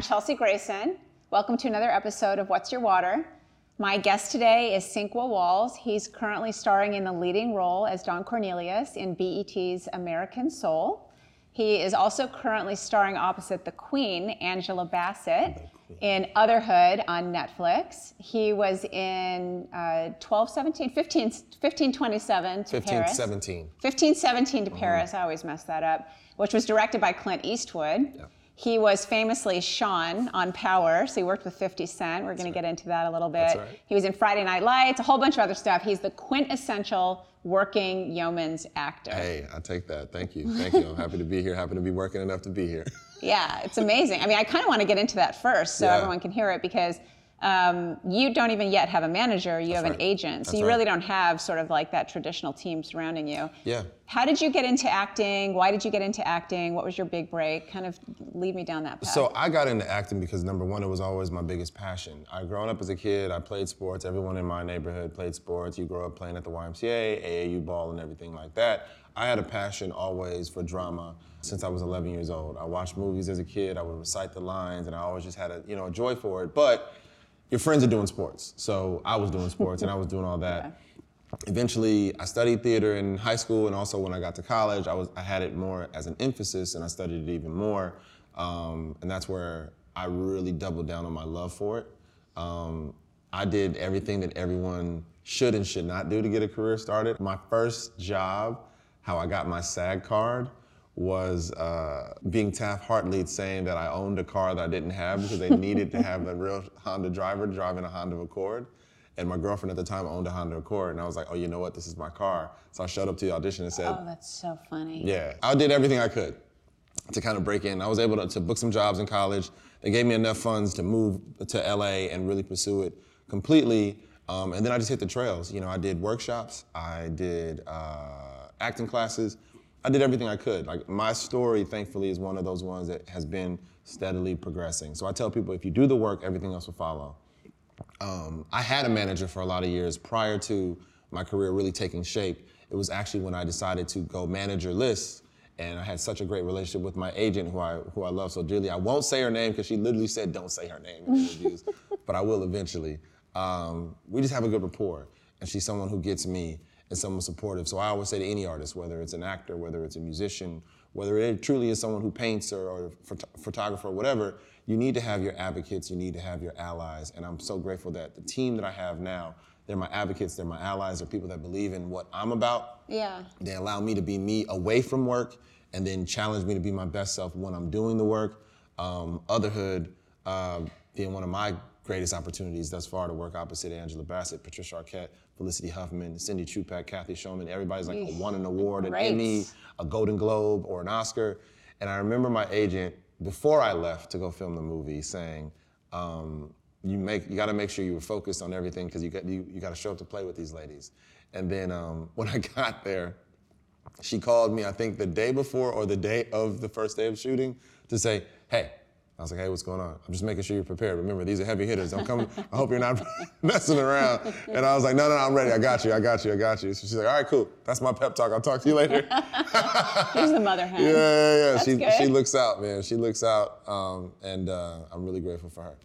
I'm Chelsea Grayson. Welcome to another episode of What's Your Water. My guest today is Sinqua Walls. He's currently starring in the leading role as Don Cornelius in BET's American Soul. He is also currently starring opposite the Queen, Angela Bassett, in Otherhood on Netflix. He was in uh, 12, 17, 15, 15 27 to 15, Paris. 17. 1517 to Paris, I always mess that up, which was directed by Clint Eastwood. He was famously Shawn on Power, so he worked with 50 Cent. We're going to get into that a little bit. Right. He was in Friday Night Lights, a whole bunch of other stuff. He's the quintessential working yeoman's actor. Hey, I take that. Thank you. Thank you. I'm happy to be here. Happy to be working enough to be here. Yeah, it's amazing. I mean, I kind of want to get into that first so Yeah. everyone can hear it because um, you don't even yet have a manager, you have an agent. So That's you right. really don't have sort of like that traditional team surrounding you. Yeah. How did you get into acting? Why did you get into acting? What was your big break? Kind of lead me down that path. So I got into acting because number one, it was always my biggest passion. I growing up as a kid, I played sports. Everyone in my neighborhood played sports. You grow up playing at the YMCA, AAU ball, and everything like that. I had a passion always for drama since I was 11 years old. I watched movies as a kid. I would recite the lines, and I always just had a you know a joy for it. But your friends are doing sports, so I was doing sports, and I was doing all that. Eventually, I studied theater in high school, and also when I got to college, I was I had it more as an emphasis, and I studied it even more. Um, and that's where I really doubled down on my love for it. Um, I did everything that everyone should and should not do to get a career started. My first job, how I got my SAG card, was uh, being Taft Hartley saying that I owned a car that I didn't have because they needed to have a real Honda driver driving a Honda Accord. And my girlfriend at the time owned a Honda Accord, and I was like, oh, you know what? This is my car. So I showed up to the audition and said, oh, that's so funny. yeah, I did everything I could to kind of break in. I was able to, to book some jobs in college. They gave me enough funds to move to LA and really pursue it completely. Um, and then I just hit the trails. You know, I did workshops, I did uh, acting classes, I did everything I could. Like my story, thankfully, is one of those ones that has been steadily progressing. So I tell people, if you do the work, everything else will follow. Um, I had a manager for a lot of years prior to my career really taking shape. It was actually when I decided to go manager managerless, and I had such a great relationship with my agent, who I who I love so dearly. I won't say her name because she literally said, "Don't say her name in interviews," but I will eventually. Um, we just have a good rapport, and she's someone who gets me and someone supportive. So I always say to any artist, whether it's an actor, whether it's a musician, whether it truly is someone who paints or, or phot- photographer or whatever, you need to have your advocates, you need to have your allies. And I'm so grateful that the team that I have now, they're my advocates, they're my allies, they're people that believe in what I'm about. Yeah. They allow me to be me away from work and then challenge me to be my best self when I'm doing the work. Um, Otherhood uh, being one of my greatest opportunities thus far to work opposite Angela Bassett, Patricia Arquette, Felicity Huffman, Cindy Chupak, Cathy Schulman. Everybody's like won an award, an. Emmy, a Golden Globe, or an Oscar. And I remember my agent before I left to go film the movie saying, um, "You make you got to make sure you were focused on everything because you got you, you got to show up to play with these ladies." And then um, when I got there, she called me, I think the day before or the day of the first day of shooting to say, hey, I was like, hey, what's going on? I'm just making sure you're prepared. Remember, these are heavy hitters. I'm coming. I hope you're not messing around. And I was like, no, no, no, I'm ready. I got you, I got you, I got you. So she's like, all right, cool. That's my pep talk. I'll talk to you later. Here's the mother hen. Yeah, yeah, yeah. She, good. she looks out, man. She looks out. Um, and uh, I'm really grateful for her.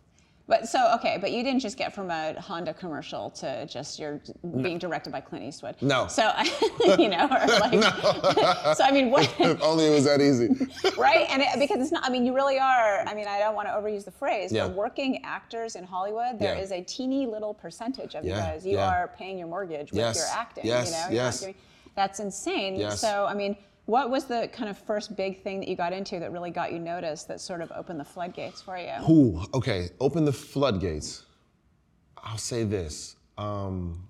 But so okay, but you didn't just get from a Honda commercial to just you're being directed by Clint Eastwood. No. So you know, or like, so I mean, what? If only it was that easy. right? And it, because it's not. I mean, you really are. I mean, I don't want to overuse the phrase, Yeah. but working actors in Hollywood, there Yeah. is a teeny little percentage of you Yeah, guys. You are paying your mortgage with Yes, your acting. yes, you know, yes. doing- that's insane. Yes. So I mean. What was the kind of first big thing that you got into that really got you noticed that sort of opened the floodgates for you? Ooh, okay. Open the floodgates. I'll say this, um,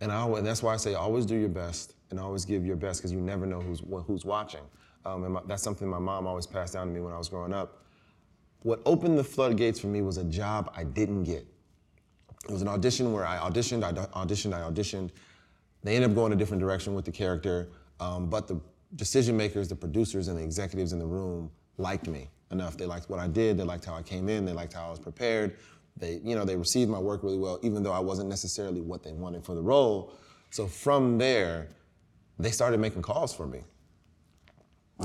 and I and that's why I say always do your best and always give your best because you never know who's who's watching. Um, and my, that's something my mom always passed down to me when I was growing up. What opened the floodgates for me was a job I didn't get. It was an audition where I auditioned, I auditioned, I auditioned. They ended up going a different direction with the character, um, but the decision makers, the producers, and the executives in the room liked me enough. They liked what I did. They liked how I came in. They liked how I was prepared. They, you know, they received my work really well, even though I wasn't necessarily what they wanted for the role. So from there, they started making calls for me.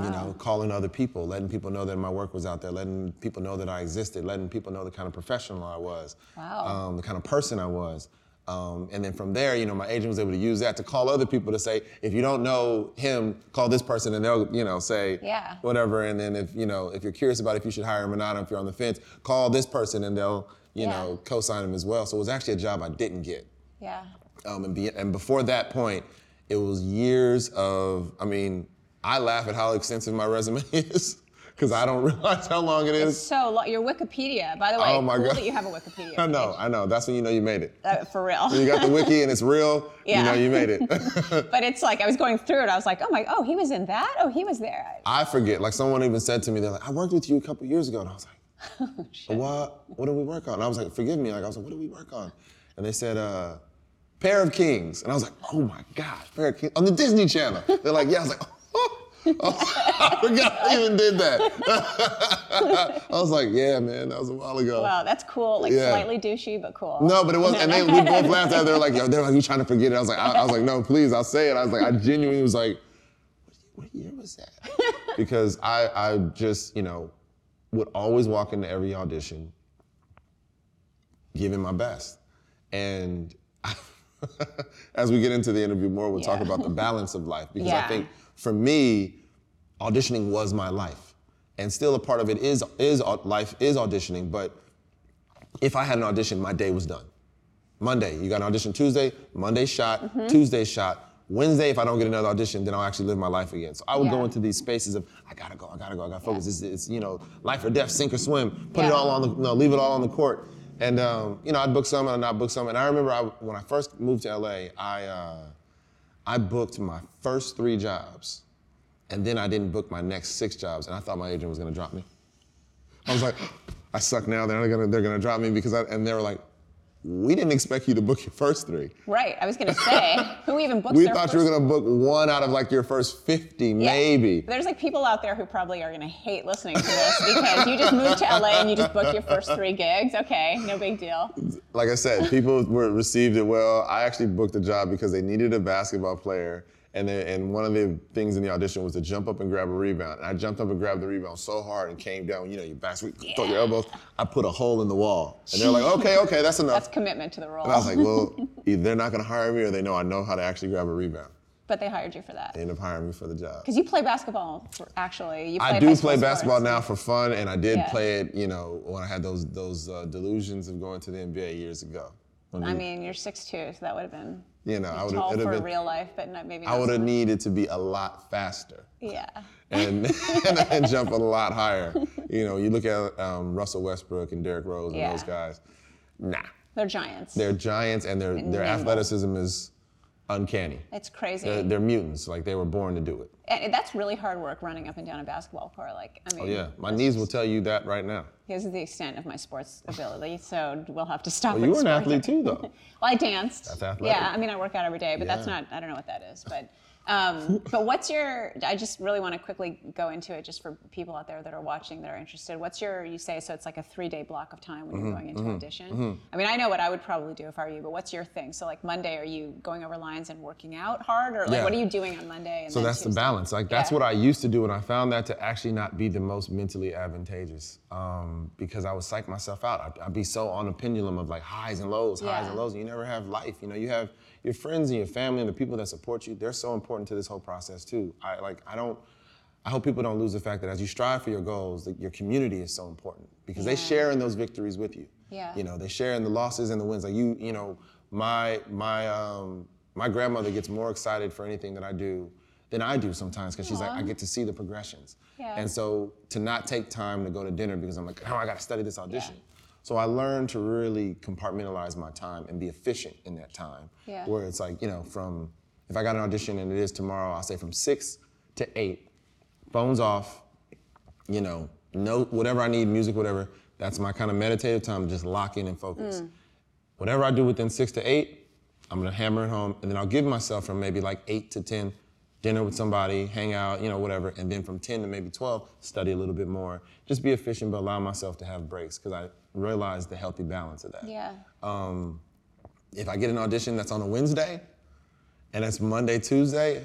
You know, calling other people, letting people know that my work was out there, letting people know that I existed, letting people know the kind of professional I was, Wow. um, the kind of person I was. Um, and then from there, you know, my agent was able to use that to call other people to say, if you don't know him, call this person, and they'll, you know, say Yeah. whatever. And then if you know, if you're curious about if you should hire him or not, if you're on the fence, call this person, and they'll, you Yeah. know, co-sign him as well. So it was actually a job I didn't get. Yeah. Um, and, be, and before that point, it was years of, I mean, I laugh at how extensive my resume is because I don't realize how long it is. So lo- your Wikipedia, by the way, Oh my cool God. that you have a Wikipedia. I know, I know. That's when you know you made it. Uh, for real. You got the wiki and it's real, Yeah. you know you made it. but it's like I was going through it. I was like, oh my, god, oh, he was in that. Oh, he was there. I forget. Like someone even said to me, they're like, I worked with you a couple years ago. And I was like, what? What did we work on? And I was like, forgive me. Like I was like, what did we work on? And they said, uh, Pair of Kings. And I was like, oh my gosh, Pair of Kings on the Disney Channel. They're like, yeah. I was like, oh, I forgot I even did that. I was like, yeah, man, that was a while ago. Wow, that's cool. Like Yeah. slightly douchey, but cool. No, but it wasn't. And they, we both laughed at it. They're like, yo, they're like, you trying to forget it? I was like, I, I was like, no, please, I'll say it. I was like, I genuinely was like, what year was that? because I, I just, you know, would always walk into every audition giving my best. And as we get into the interview more, we'll talk about the balance of life because Yeah. I think for me, auditioning was my life. And still a part of it is is life is auditioning, but if I had an audition, my day was done. Monday, you got an audition Tuesday, Monday shot, Mm-hmm. Tuesday shot. Wednesday, if I don't get another audition, then I'll actually live my life again. So I would go into these spaces of I gotta go, I gotta go, I gotta focus. It's, it's you know life or death, sink or swim. Put it all on the no, leave it all on the court. And um, you know I'd book some and I'd not book some. And I remember I, when I first moved to LA, I uh, I booked my first three jobs, and then I didn't book my next six jobs, and I thought my agent was gonna drop me. I was like, I suck now. They're gonna they're gonna drop me because I, and they were like, we didn't expect you to book your first three. Right. I was gonna say, who even books We thought you were gonna book one out of like your first 50, Yeah. maybe. There's like people out there who probably are gonna hate listening to this because you just moved to LA and you just booked your first three gigs. Okay, no big deal. Like I said, people were received it well. I actually booked a job because they needed a basketball player. And, they, and one of the things in the audition was to jump up and grab a rebound. And I jumped up and grabbed the rebound so hard and came down. You know, your back, throw your elbows. I put a hole in the wall. And they're like, okay, okay, that's enough. That's commitment to the role. And I was like, well, either they're not going to hire me or they know I know how to actually grab a rebound. but they hired you for that They end up hiring me for the job. because you play basketball. For, actually, you play I do play basketball sports. now for fun, and I did Yeah. play it, you know, when I had those those uh, delusions of going to the NBA years ago. I mean, you're six 6'2", so that would have been you know, I would have for been, real life, but not, maybe I would have much. needed to be a lot faster Yeah. and, and jump a lot higher. You know, you look at um, Russell Westbrook and Derrick Rose and Yeah. those guys. Nah, They're giants. they're giants, and their their nimble. athleticism is uncanny. it's crazy. They're, they're mutants, like they were born to do it. and that's really hard work running up and down a basketball court. Like, I oh, mean, Oh yeah, my knees will tell you that right now. Here's the extent of my sports ability, so we'll have to stop. Well, you were an athlete too, though. Well, I danced. That's athletic. Yeah, I mean, I work out every day, but that's not. I don't know what that is, but. Um, but what's your? I just really want to quickly go into it, just for people out there that are watching that are interested. What's your? You say so. It's like a three-day block of time when Mm-hmm, you're going into audition. I mean, I know what I would probably do if I were you, but what's your thing? So, like Monday, are you going over lines and working out hard, or like Yeah. what are you doing on Monday? And So that's the balance. Like that's Yeah. what I used to do, and I found that to actually not be the most mentally advantageous um, because I would psych myself out. I'd, I'd be so on a pendulum of like highs and lows, highs Yeah. and lows, and you never have life. You know, you have your friends and your family and the people that support you. They're so important to this whole process too. I like I don't. I hope people don't lose the fact that as you strive for your goals, that your community is so important because they Yeah. share in those victories with you. Yeah. You know, they share in the losses and the wins. Like you, you know, my my um, my grandmother gets more excited for anything that I do than I do sometimes because she's like, I get to see the progressions. Yeah. And so to not take time to go to dinner because I'm like, oh, I got to study this audition. So I learned to really compartmentalize my time and be efficient in that time. Yeah. Where it's like, you know, from if I got an audition and it is tomorrow, I'll say from six to eight, phones off, you know, no whatever I need, music, whatever. That's my kind of meditative time, just lock in and focus. Mm. Whatever I do within six to eight, I'm gonna hammer it home, and then I'll give myself from maybe like eight to ten, dinner with somebody, hang out, you know, whatever, and then from 10 to maybe 12, study a little bit more. Just be efficient, but allow myself to have breaks because I realized the healthy balance of that. Yeah. If I get an audition that's on a Wednesday, and it's Monday, Tuesday,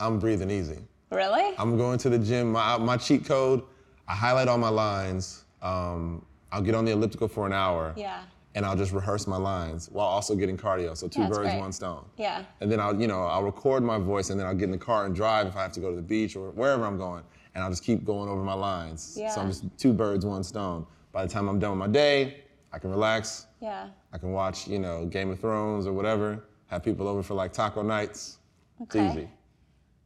I'm breathing easy Really? I'm going to the gym. My my cheat code. I highlight all my lines. Um, I'll get on the elliptical for an hour. Yeah. And I'll just rehearse my lines while also getting cardio. So two That's birds, great. one stone. Yeah. And then I'll, you know, I'll record my voice and then I'll get in the car and drive if I have to go to the beach or wherever I'm going. And I'll just keep going over my lines. Yeah. So I'm just two birds, one stone. By the time I'm done with my day, I can relax. Yeah. I can watch, you know, Game of Thrones or whatever. Have people over for like taco nights. Okay. It's easy.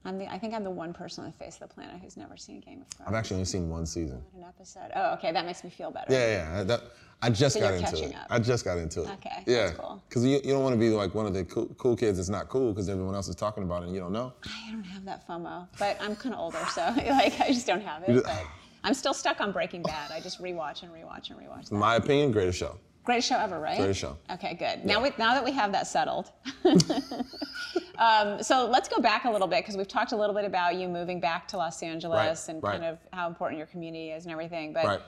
I'm the, I think I'm the one person on the face of the planet who's never seen Game of Thrones. I've actually only seen one season. an episode. Oh, okay. That makes me feel better. Yeah, yeah. That, I just So got you're into it. up. I just got into it. Okay, Yeah. that's cool. Because you, you don't want to be like one of the cool, cool kids that's not cool because everyone else is talking about it and you don't know. I don't have that FOMO, but I'm kind of older, so like I just don't have it. But I'm still stuck on Breaking Bad. I just rewatch and rewatch and rewatch. That. My opinion, greatest show. Greatest show ever, right? Greatest show. Okay, good. Now, we, now that we have that settled, um, so let's go back a little bit because we've talked a little bit about you moving back to Los Angeles Right, and right. kind of how important your community is and everything. But Right.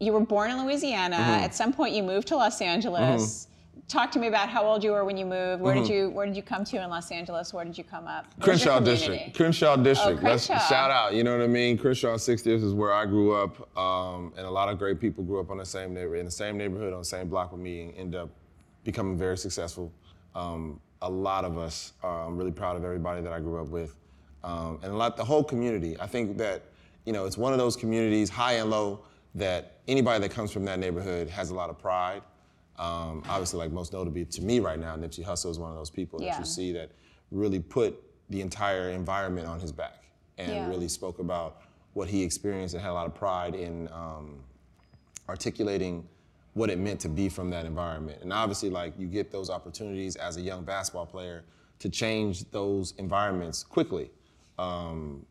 you were born in Louisiana. Mm-hmm. At some point, you moved to Los Angeles. Talk to me about how old you were when you moved. Where did you Where did you come to in Los Angeles? Where did you come up? Where's Crenshaw? District. Crenshaw District. Let's shout out. You know what I mean? Crenshaw 60th is where I grew up, um, and a lot of great people grew up on the same neighborhood, in the same neighborhood, on the same block with me, and end up becoming very successful. Um, a lot of us. Uh, I'm really proud of everybody that I grew up with, um, and a lot the whole community. I think that you know it's one of those communities, high and low, that anybody that comes from that neighborhood has a lot of pride. Um, obviously, like most notably to me right now, Nipsey Hussle is one of those people Yeah. that you see that really put the entire environment on his back and Yeah. really spoke about what he experienced and had a lot of pride in um, articulating what it meant to be from that environment. And obviously, like you get those opportunities as a young basketball player to change those environments quickly. Um,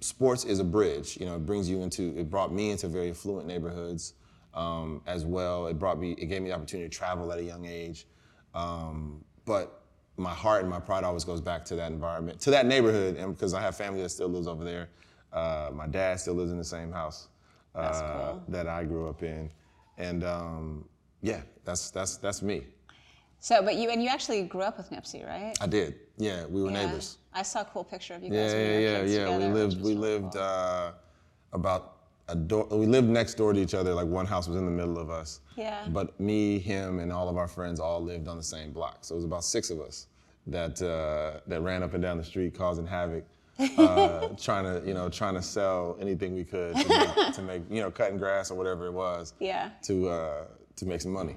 sports is a bridge. You know, it brings you into. It brought me into very affluent neighborhoods um, as well. It brought me. It gave me the opportunity to travel at a young age. Um, but my heart and my pride always goes back to that environment, to that neighborhood, and because I have family that still lives over there. Uh, my dad still lives in the same house uh, cool. that I grew up in, and um, yeah, that's that's that's me. So, but you and you actually grew up with Nipsey, right? I did. Yeah, we were Yeah. neighbors. I saw a cool picture of you guys yeah, yeah, yeah. together. We lived, we really lived cool. uh, about door. We lived next door to each other. Like one house was in the middle of us. Yeah. But me, him, and all of our friends all lived on the same block. So it was about six of us that uh, that ran up and down the street causing havoc, uh, trying to you know trying to sell anything we could to make, to make you know cutting grass or whatever it was. Yeah. To uh, to make some money.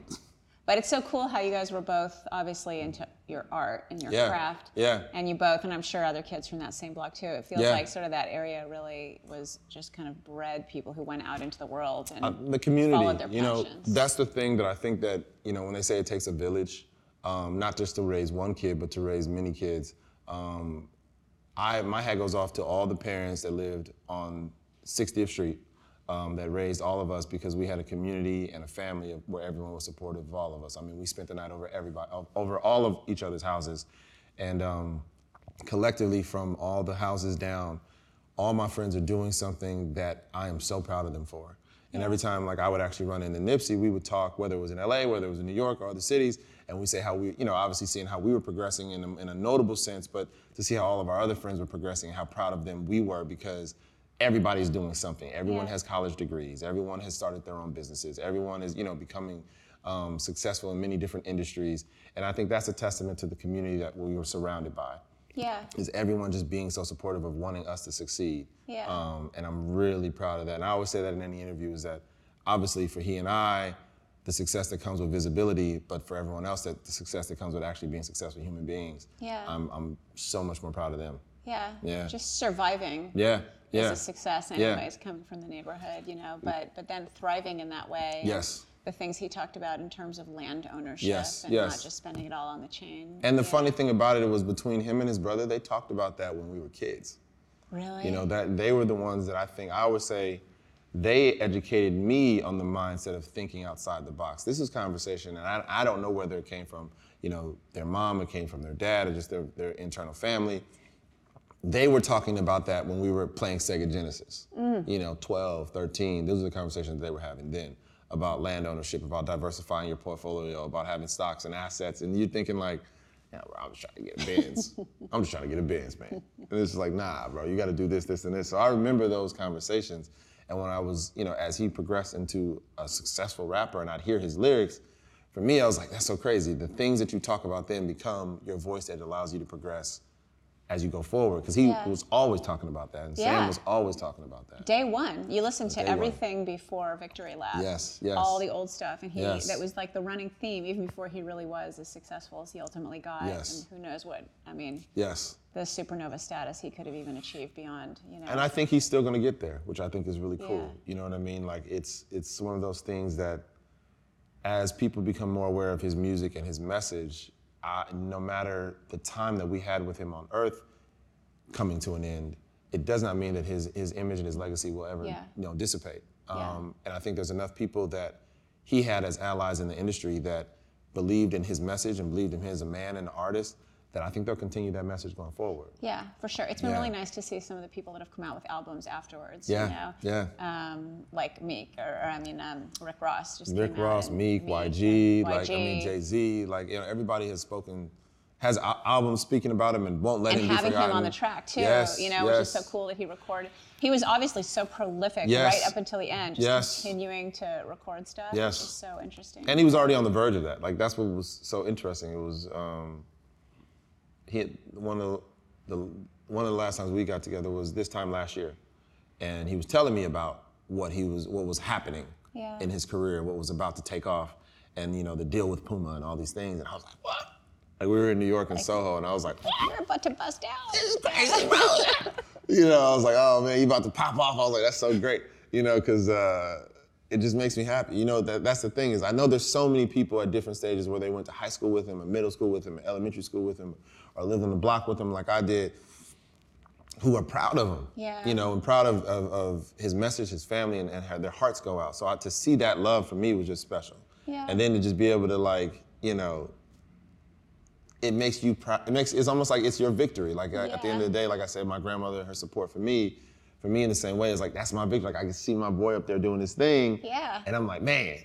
But it's so cool how you guys were both obviously into your art and your Yeah, craft. yeah. And you both, and I'm sure other kids from that same block too. It feels Yeah. like sort of that area really was just kind of bred people who went out into the world and the community followed their you know that's the thing that i think that you know when they say it takes a village um, not just to raise one kid but to raise many kids um, I, my hat goes off to all the parents that lived on 60th street um, that raised all of us because we had a community and a family where everyone was supportive of all of us i mean we spent the night over everybody over all of each other's houses and um, collectively from all the houses down all my friends are doing something that I am so proud of them for. And every time, like I would actually run into Nipsey, we would talk, whether it was in LA, whether it was in New York or other cities, and we say how we, you know, obviously seeing how we were progressing in a, in a notable sense, but to see how all of our other friends were progressing, and how proud of them we were because everybody's doing something. Everyone Yeah. has college degrees. Everyone has started their own businesses. Everyone is, you know, becoming um, successful in many different industries. And I think that's a testament to the community that we were surrounded by yeah. is everyone just being so supportive of wanting us to succeed. Yeah. Um, and I'm really proud of that. And I always say that in any interview is that obviously for he and I, the success that comes with visibility, but for everyone else, that the success that comes with actually being successful human beings. Yeah. I'm, I'm so much more proud of them. Yeah. Yeah. Just surviving. Yeah. Yeah. Is a success Yeah. anyways, coming from the neighborhood, you know, but but then thriving in that way. Yes. The things he talked about in terms of land ownership Yes, and yes. not just spending it all on the chain. And the Yeah. funny thing about it, it was between him and his brother, they talked about that when we were kids. Really? You know, that they were the ones that I think I would say they educated me on the mindset of thinking outside the box. This is conversation, and I, I don't know whether it came from, you know, their mom, it came from their dad, or just their, their internal family. They were talking about that when we were playing Sega Genesis. You know, 12, 13. Those are the conversations they were having then about land ownership, about diversifying your portfolio, about having stocks and assets. And you're thinking like, Yeah, bro, I'm just trying to get a Benz. I'm just trying to get a Benz, man. And it's just like, nah, bro, you got to do this, this, and this. So I remember those conversations. And when I was, you know, as he progressed into a successful rapper and I'd hear his lyrics, for me, I was like, that's so crazy. The things that you talk about then become your voice that allows you to progress as you go forward. Because he Yeah. was always talking about that. And Yeah. Sam was always talking about that. Day one, you listened to Day one. everything before Victory Lap. Yes, yes. All the old stuff, and he Yes. that was like the running theme, even before he really was as successful as he ultimately got. Yes. And who knows what? I mean, Yes. the supernova status he could have even achieved beyond, you know. And I think he's still gonna get there, which I think is really cool. Yeah. You know what I mean? Like it's it's one of those things that as people become more aware of his music and his message, I, no matter the time that we had with him on earth coming to an end, it does not mean that his his image and his legacy will ever Yeah. you know dissipate. Yeah. Um, and I think there's enough people that he had as allies in the industry that believed in his message and believed in him as a man and an artist that I think they'll continue that message going forward. yeah, for sure. It's been Yeah. really nice to see some of the people that have come out with albums afterwards. Yeah, You know? yeah. Um, like Meek, or, or I mean, um, Rick Ross just Rick Ross, and Meek, and YG, like I mean Jay Z, like you know everybody has spoken, has al- albums speaking about him and won't let and him be having him on the track too, Yes, you know, which is so cool that he recorded. He was obviously so prolific Yes. right up until the end, just Yes. continuing to record stuff. Yes. which is so interesting. And he was already on the verge of that. Like that's what was so interesting. It was um, he had, one of the one of the last times we got together was this time last year, and he was telling me about what he was what was happening Yeah. in his career, what was about to take off, and you know the deal with Puma and all these things. And I was like, what? Like we were in New York and Soho, and I was like, You're about to bust out. this is crazy, bro. you know, I was like, oh man, you about to pop off. I was like, that's so great. You know, because uh, it just makes me happy. You know, that that's the thing is I know there's so many people at different stages where they went to high school with him, or middle school with him, or elementary school with him, or lived on the block with him like I did, who are proud of him. Yeah. You know, and proud of, of, of his message, his family, and, and their hearts go out. So I, to see that love for me was just special. Yeah. And then to just be able to like, you know, it makes you proud. It makes it's almost like it's your victory. Like uh, at the end of the day, like I said, my grandmother, her support for me, for me in the same way is like that's my victory. Like I can see my boy up there doing this thing. Yeah. And I'm like, man,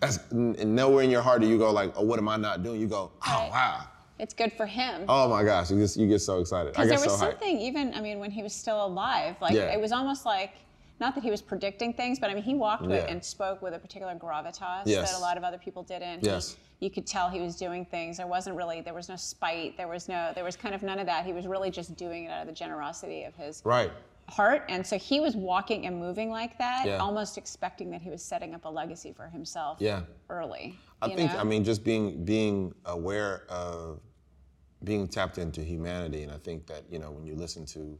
that's and nowhere in your heart do you go like, oh, what am I not doing? You go, oh Right. wow, It's good for him. oh my gosh, you just you get so excited. Because there was so hyped. something, even, I mean, when he was still alive, like, Yeah. it was almost like, not that he was predicting things, but I mean, he walked with Yeah. and spoke with a particular gravitas Yes. that a lot of other people didn't. He- Yes. you could tell he was doing things. There wasn't really, there was no spite. There was no, there was kind of none of that. He was really just doing it out of the generosity of his Right. heart. And so he was walking and moving like that, Yeah. almost expecting that he was setting up a legacy for himself Yeah. early. I think know? I mean just being being aware of being tapped into humanity, and I think that you know when you listen to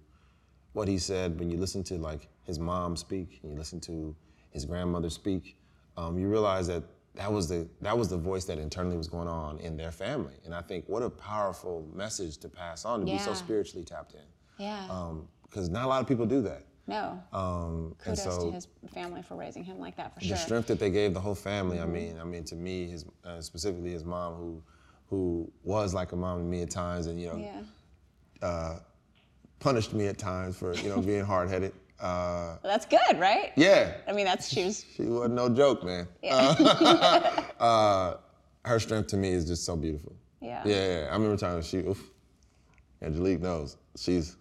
what he said, when you listen to like his mom speak, and you listen to his grandmother speak, um, you realize that that was the that was the voice that internally was going on in their family, and I think what a powerful message to pass on to be so spiritually tapped in, yeah. because not a lot of people do that. No. Um, and Kudos so to his family for raising him like that, for the sure. The strength that they gave the whole family. I mean, I mean to me, his uh, specifically his mom, who who was like a mom to me at times, and you know, Yeah. punished me at times for you know being hard headed. Uh, Well, that's good, right? yeah, I mean, that's she was. she wasn't no joke, man. Yeah. Uh, her strength to me is just so beautiful. Yeah. Yeah, yeah. I remember times she, oof, Angelique knows she's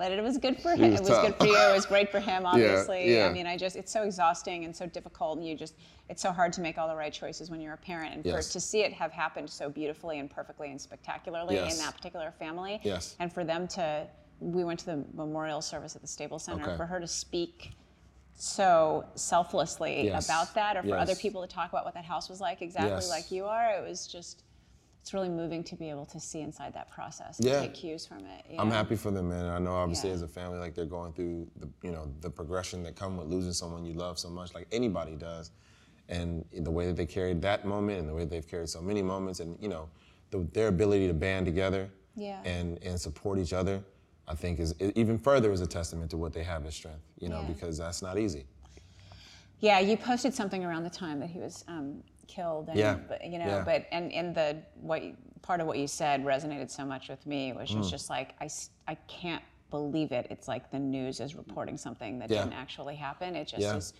But it was good for him. was It was good for you. It was great for him, obviously. yeah. I mean, I just, it's so exhausting and so difficult, and you just, it's so hard to make all the right choices when you're a parent. And Yes. for to see it have happened so beautifully and perfectly and spectacularly Yes. in that particular family. Yes. And for them to, we went to the memorial service at the Staples Center, Okay. for her to speak so selflessly Yes. about that, or for other people to talk about what that house was like exactly Yes. like you are, it was just, it's really moving to be able to see inside that process and Yeah. take cues from it. you I'm happy for them, man. I know obviously Yeah. as a family, like they're going through the you know the progression that come with losing someone you love so much, like anybody does, and the way that they carried that moment and the way they've carried so many moments, and you know the, their ability to band together Yeah. and and support each other, I think is even further is a testament to what they have as strength. You know, Yeah. because that's not easy. Yeah, you posted something around the time that he was um, killed, and Yeah, but, you know, yeah. but and in the what part of what you said resonated so much with me, which Mm. was just like I I can't believe it. It's like the news is reporting something that Yeah. didn't actually happen. It just Yeah. is.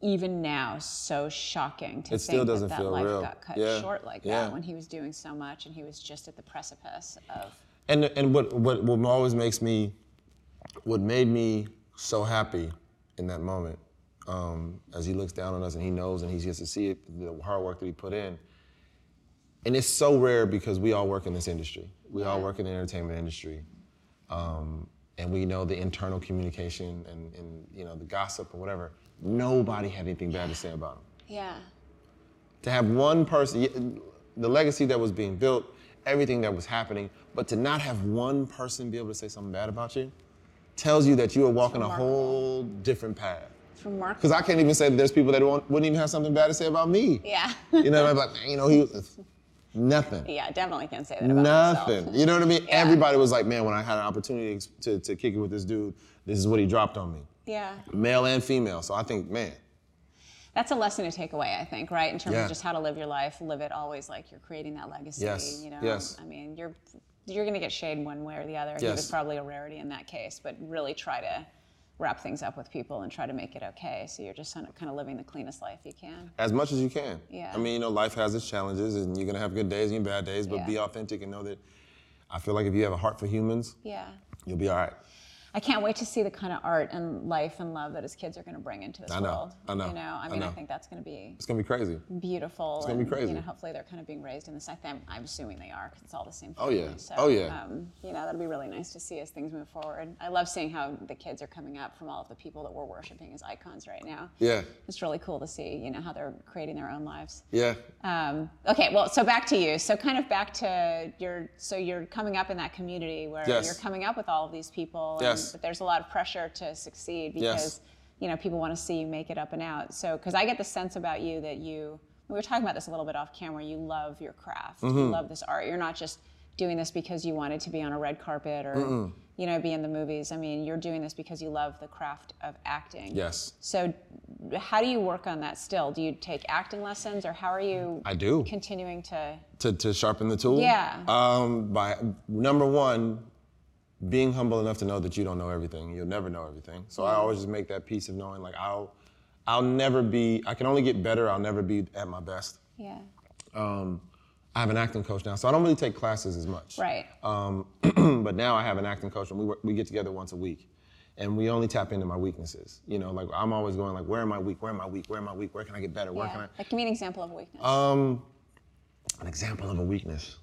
even now so shocking to It think still doesn't that that life real. got cut Yeah. short like that when he was doing so much and he was just at the precipice of And and what what what always makes me, what made me so happy in that moment, um, as he looks down on us and he knows and he gets to see it, the hard work that he put in. And it's so rare because we all work in this industry. We all work in the entertainment industry, um, and we know the internal communication and, and you know the gossip or whatever. Nobody had anything bad to say about him yeah to have one person, the legacy that was being built, everything that was happening, but to not have one person be able to say something bad about you tells you that you are walking a whole different path. Because I can't even say that there's people that won't, wouldn't even have something bad to say about me. yeah You know, I'm like, you know, he was nothing. yeah definitely can't say that about myself. Nothing. You know what I mean? Yeah. Everybody was like, man, when I had an opportunity to, to kick it with this dude, this is what he dropped on me. yeah Male and female. So I think, man, that's a lesson to take away, I think, right? In terms Yeah. of just how to live your life, live it always like you're creating that legacy. Yes, You know, yes. I mean, you're you're gonna get shade one way or the other. He Yes. was probably a rarity in that case, but really try to wrap things up with people and try to make it okay. So you're just kind of, living the cleanest life you can. as much as you can. Yeah. I mean, you know, life has its challenges, and you're gonna have good days and bad days, but Yeah. be authentic and know that. I feel like if you have a heart for humans, Yeah. you'll be all right. I can't wait to see the kind of art and life and love that his kids are going to bring into this I know, world. I know, You know, I I mean, I, know. think that's going to be It's gonna be crazy. beautiful. It's gonna be crazy. You know, hopefully they're kind of being raised in this. I think I'm assuming they are because it's all the same. Thing. Oh, yeah. So, Oh, yeah. Um, you know, that'll be really nice to see as things move forward. I love seeing how the kids are coming up from all of the people that we're worshiping as icons right now. Yeah, It's really cool to see, you know, how they're creating their own lives. yeah. Um, okay, well, so back to you. So kind of back to your, so you're coming up in that community where Yes. you're coming up with all of these people, and, Yes. but there's a lot of pressure to succeed because, Yes. you know, people want to see you make it up and out. So, because I get the sense about you that you, we were talking about this a little bit off camera, you love your craft, Mm-hmm. you love this art. You're not just doing this because you wanted to be on a red carpet or, you know, be in the movies. I mean, you're doing this because you love the craft of acting. Yes, So, how do you work on that still? Do you take acting lessons, or how are you I do. continuing to? To, to sharpen the tool. Yeah. Um, by number one, being humble enough to know that you don't know everything. You'll never know everything. So I always just make that piece of knowing, like I'll, I'll never be. I can only get better. I'll never be at my best. Yeah. Um, I have an acting coach now, so I don't really take classes as much. Right. Um, but now I have an acting coach, and we work, we get together once a week, and we only tap into my weaknesses. You know, like I'm always going like, where am I weak? Where am I weak? Where am I weak? Where can I get better? Where yeah. can Like, give me an example of a weakness. Um, an example of a weakness.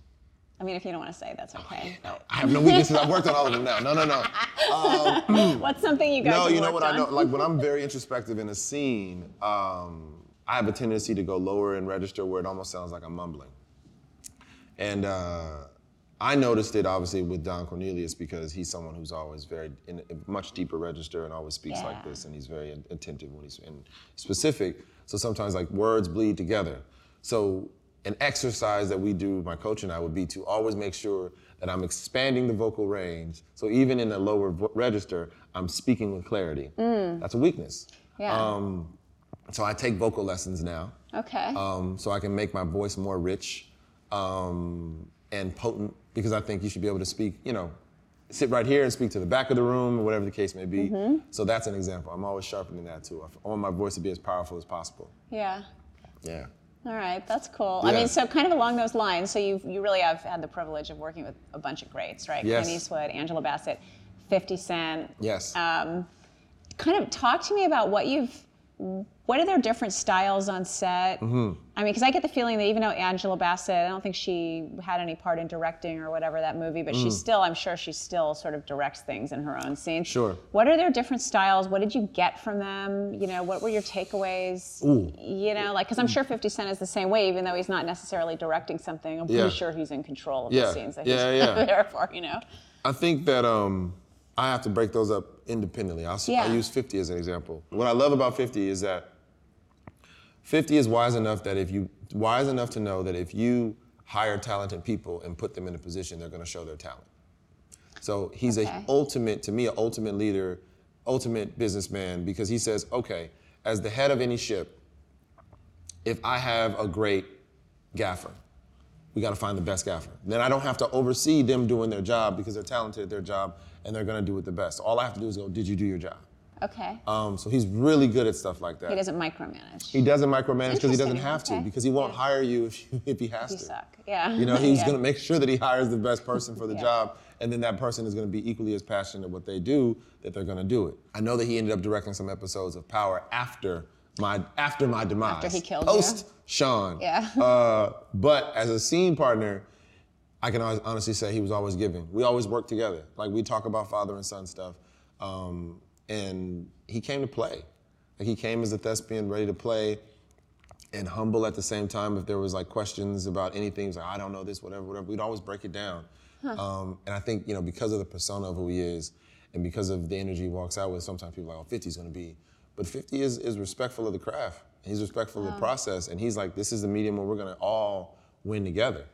I mean, if you don't want to say, that's okay. No, I have no weaknesses. I've worked on all of them now. No, no, no. What's something you guys? No, you know what I know? Like when I'm very introspective in a scene, um, I have a tendency to go lower in register where it almost sounds like I'm mumbling. And uh, I noticed it obviously with Don Cornelius because he's someone who's always very in a much deeper register and always speaks like this, and he's very attentive when he's and specific. So sometimes like words bleed together. So an exercise that we do, my coach and I, would be to always make sure that I'm expanding the vocal range. So even in a lower vo- register, I'm speaking with clarity. That's a weakness. Yeah. Um, so I take vocal lessons now okay. um, so I can make my voice more rich um, and potent because I think you should be able to speak, you know, sit right here and speak to the back of the room or whatever the case may be. So that's an example. I'm always sharpening that too. I want my voice to be as powerful as possible. yeah. Yeah. All right, that's cool. I mean, so kind of along those lines, so you you really have had the privilege of working with a bunch of greats, right? Yes. Clint Eastwood, Angela Bassett, 50 Cent. Yes. Um, kind of talk to me about what you've what are their different styles on set Mm-hmm. i mean because i get the feeling that even though angela bassett i don't think she had any part in directing or whatever that movie but Mm. she's still i'm sure she still sort of directs things in her own scenes Sure. what are their different styles what did you get from them you know what were your takeaways Ooh. you know like because i'm sure 50 cent is the same way even though he's not necessarily directing something i'm pretty sure he's in control of Yeah. the scenes that Yeah, he's yeah. there for you know I think that um, I have to break those up independently. I'll, Yeah. I'll use 50 as an example. What I love about 50 is that 50 is wise enough that if you wise enough to know that if you hire talented people and put them in a position, they're going to show their talent. So he's Okay. a ultimate, to me, an ultimate leader, ultimate businessman because he says, okay, as the head of any ship, if I have a great gaffer, we got to find the best gaffer. Then I don't have to oversee them doing their job because they're talented at their job and they're going to do it the best. All I have to do is go, did you do your job? Okay. Um, so he's really good at stuff like that. he doesn't micromanage. He doesn't micromanage because he doesn't have to because he won't Yeah. hire you if, you, if he has you to. suck. Yeah. You know, he's Yeah. going to make sure that he hires the best person for the Yeah. job, and then that person is going to be equally as passionate at what they do that they're going to do it. I know that he ended up directing some episodes of Power after my after my demise. After he killed you? Post Shawn. Yeah. Uh, but as a scene partner, I can hon- honestly say he was always giving. We always worked together. Like we talk about father and son stuff, um, and he came to play. Like he came as a thespian, ready to play and humble at the same time. If there was like questions about anything, like, I don't know this, whatever, whatever. We'd always break it down. Um, and I think, you know, because of the persona of who he is and because of the energy he walks out with, sometimes people are like, oh, 50's gonna be. But 50 is, is respectful of the craft. He's respectful of the process. And he's like, this is the medium where we're gonna all win together.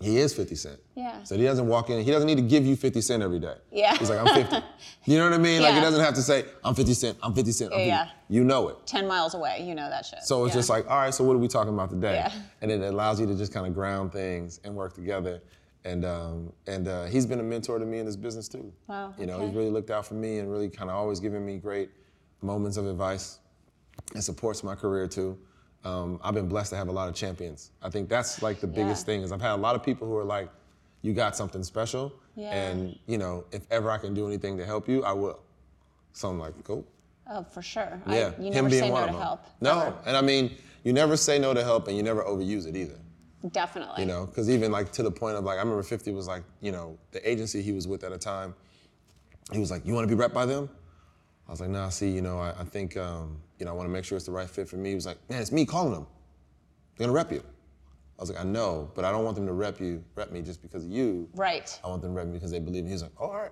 He is 50 Cent. Yeah. So he doesn't walk in, he doesn't need to give you 50 Cent every day. Yeah. He's like, I'm 50. you know what I mean? Like he Yeah. doesn't have to say, I'm 50 Cent, I'm 50 Cent, I'm 50. Yeah. You know it. Ten miles away, you know that shit. So it's Yeah. just like, all right, so what are we talking about today? Yeah. And it allows you to just kind of ground things and work together. And um, and uh, he's been a mentor to me in this business too. Wow, You know, okay. he's really looked out for me and really kind of always given me great moments of advice and supports my career too. Um, I've been blessed to have a lot of champions. I think that's like the biggest Yeah. thing is I've had a lot of people who are like, you got something special, Yeah. and you know, if ever I can do anything to help you, I will. So I'm like, cool. Oh, for sure. Yeah, I, you him never being say one no of to help. No, ever. and I mean, you never say no to help, and you never overuse it either. Definitely. You know, because even like to the point of like, I remember 50 was like, you know, the agency he was with at a time, he was like, you want to be rep by them? I was like, nah, see, you know, I, I think, um, you know, I want to make sure it's the right fit for me. He was like, man, it's me calling them. They're gonna rep you. I was like, I know, but I don't want them to rep you, rep me just because of you. Right. I want them to rep me because they believe me. He was like, oh, all right,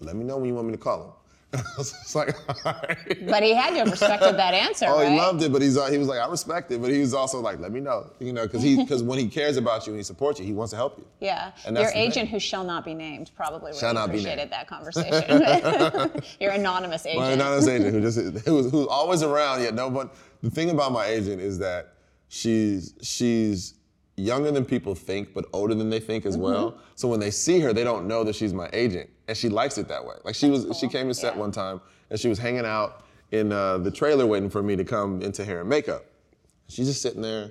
let me know when you want me to call them. Like, all right. But he had to have respected that answer, Oh, right? he loved it, but he's uh, he was like, I respect it, but he was also like, let me know, you know, because he because when he cares about you and he supports you, he wants to help you. Yeah. Your agent, who shall not be named, probably Shall not be appreciated named. that conversation. Your anonymous agent. My anonymous agent, who just who was who's always around, yet no one. The thing about my agent is that she's she's younger than people think, but older than they think as Mm-hmm. well. So when they see her, they don't know that she's my agent, and she likes it that way. Like she was, she came to set Yeah. one time, and she was hanging out in uh, the trailer waiting for me to come into hair and makeup. She's just sitting there,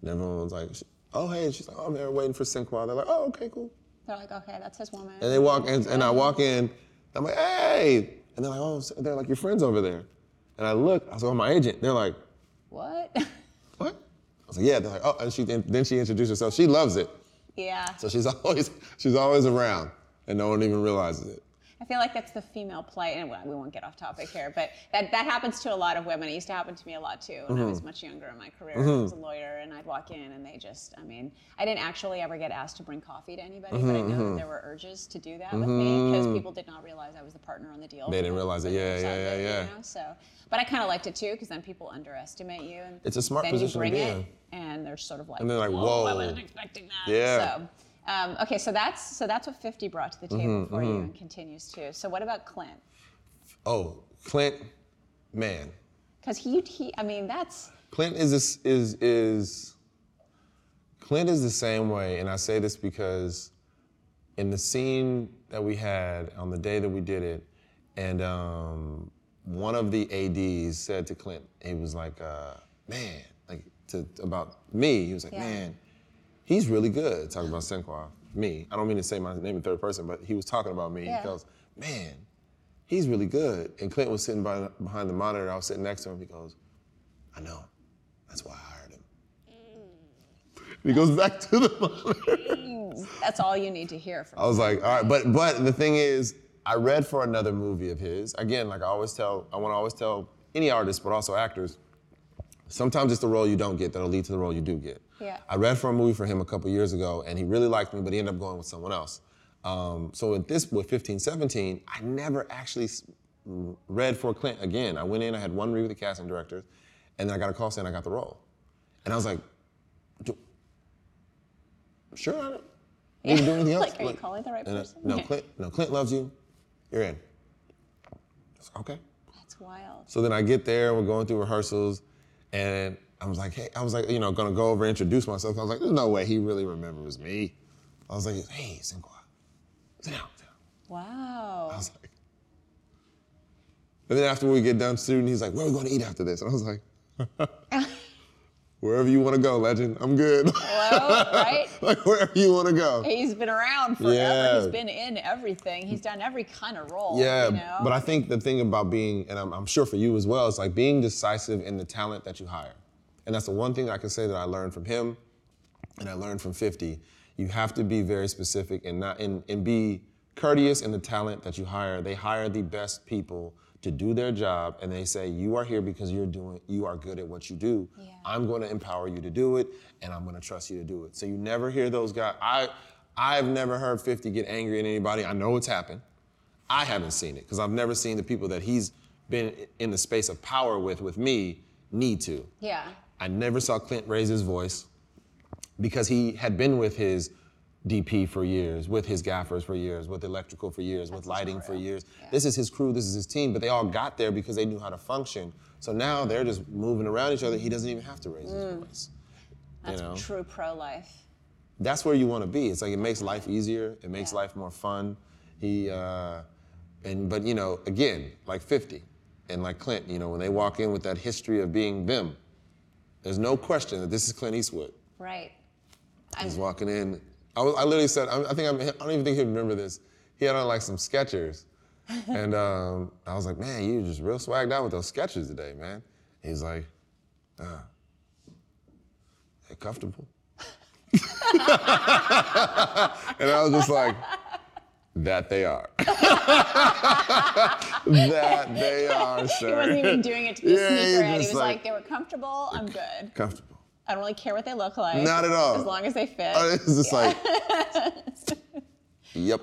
and everyone was like, "Oh hey," and she's like, "Oh, I'm here waiting for Sinqua." They're like, "Oh, okay, cool." They're like, okay, that's his woman. And they walk in, and I walk in. I'm like, "Hey," and they're like, "Oh," they're like, "Your friend's over there." And I look, I was like, "Oh, my agent." They're like, what? "What?" I was like, "Yeah." They're like, "Oh," and she and then she introduced herself. She loves it, yeah. so she's always she's always around, and no one even realizes it. I feel like that's the female plight, and we won't get off topic here, but that, that happens to a lot of women. It used to happen to me a lot too when I Mm-hmm. was much younger in my career. I was a lawyer, and I'd walk in, and they just, I mean, I didn't actually ever get asked to bring coffee to anybody, but I Mm-hmm, know that there were urges to do that with me because people did not realize I was the partner on the deal. They didn't realize it. Yeah, yeah, yeah, yeah. You know? So, but I kind of liked it too because then people underestimate you. And It's a smart then position to you bring be it, in. and they're sort of like, And they're like, I "Whoa." wasn't expecting that. Yeah. So, um, okay, so that's so that's what 50 brought to the table Mm-hmm, for you and continues to. So what about Clint? Oh, Clint, man, Because he, he, I mean, that's Clint is this, is is Clint is the same way, and I say this because in the scene that we had on the day that we did it, and um, one of the ads said to Clint, he was like, uh, "Man," like to about me, he was like, Yeah. "Man, he's really good." Talking about Sinqua, me. I don't mean to say my name in third person, but he was talking about me. Yeah. He goes, "Man, he's really good." And Clint was sitting by, behind the monitor. I was sitting next to him. He goes, "I know. That's why I hired him." He goes back to the monitor. that's all you need to hear from. I was like, all right, but but the thing is, I read for another movie of his. Again, like I always tell, I want to always tell any artist, but also actors. Sometimes it's the role you don't get that'll lead to the role you do get. Yeah. I read for a movie for him a couple years ago, and he really liked me, but he ended up going with someone else. Um, so at this, with 15, 17, I never actually read for Clint again. I went in, I had one read with the casting directors, and then I got a call saying I got the role, and I was like, sure, I don't need to do anything else. Like, are you calling the right person? No, Yeah. Clint. No, Clint loves you. You're in. I like, okay. That's wild. So then I get there, we're going through rehearsals, and I was like, hey, I was like, you know, gonna go over and introduce myself. I was like, there's no way he really remembers me. I was like, hey, Sinqua, sit down, sit down. Wow. I was like, And then after we get done shooting, he's like, "Where are we going to eat after this?" And I was like, "Wherever you want to go, legend. I'm good. Hello, right? like wherever you want to go." He's been around forever. Yeah. He's been in everything. He's done every kind of role. Yeah, you know? but I think the thing about being, and I'm, I'm sure for you as well, is like being decisive in the talent that you hire. And that's the one thing I can say that I learned from him, and I learned from 50. You have to be very specific and not and, and be courteous in the talent that you hire. They hire the best people to do their job, and they say you are here because you're doing, you are good at what you do. Yeah. I'm going to empower you to do it, and I'm going to trust you to do it. So you never hear those guys. I, I've never heard 50 get angry at anybody. I know it's happened. I haven't seen it because I've never seen the people that he's been in the space of power with with me need to. yeah. I never saw Clint raise his voice because he had been with his DP for years, with his gaffers for years, with electrical for years, with lighting for years. This is his crew, this is his team, but they all got there because they knew how to function. So now they're just moving around each other. He doesn't even have to raise his voice. That's you know? true pro life. that's where you want to be. It's like it makes life easier. It makes life more fun. He uh, and but you know again like 50 and like Clint, you know when they walk in with that history of being them, there's no question that this is Clint Eastwood. Right. He's walking in. I, was, I literally said I, I think I'm, I don't even think he'd remember this. He had on like some Skechers, and um, I was like, man, you just real swagged out with those Skechers today, man. He's like, uh, they comfortable. and I was just like, that they are. that they are, sir. He wasn't even doing it to be Yeah, a sneakerhead. He was like, like- they were comfortable. I'm good. Comfortable. I don't really care what they look like. Not at all. As long as they fit. Uh, It's just like, yep.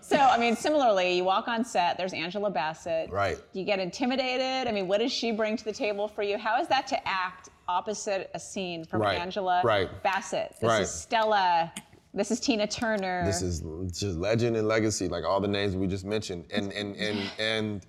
So, I mean, similarly, you walk on set, there's Angela Bassett. Right. You get intimidated? I mean, what does she bring to the table for you? How is that to act opposite a scene from Right, Angela right. Bassett? This Right. is Stella. This is Tina Turner. This is just legend and legacy, like all the names we just mentioned, and and and and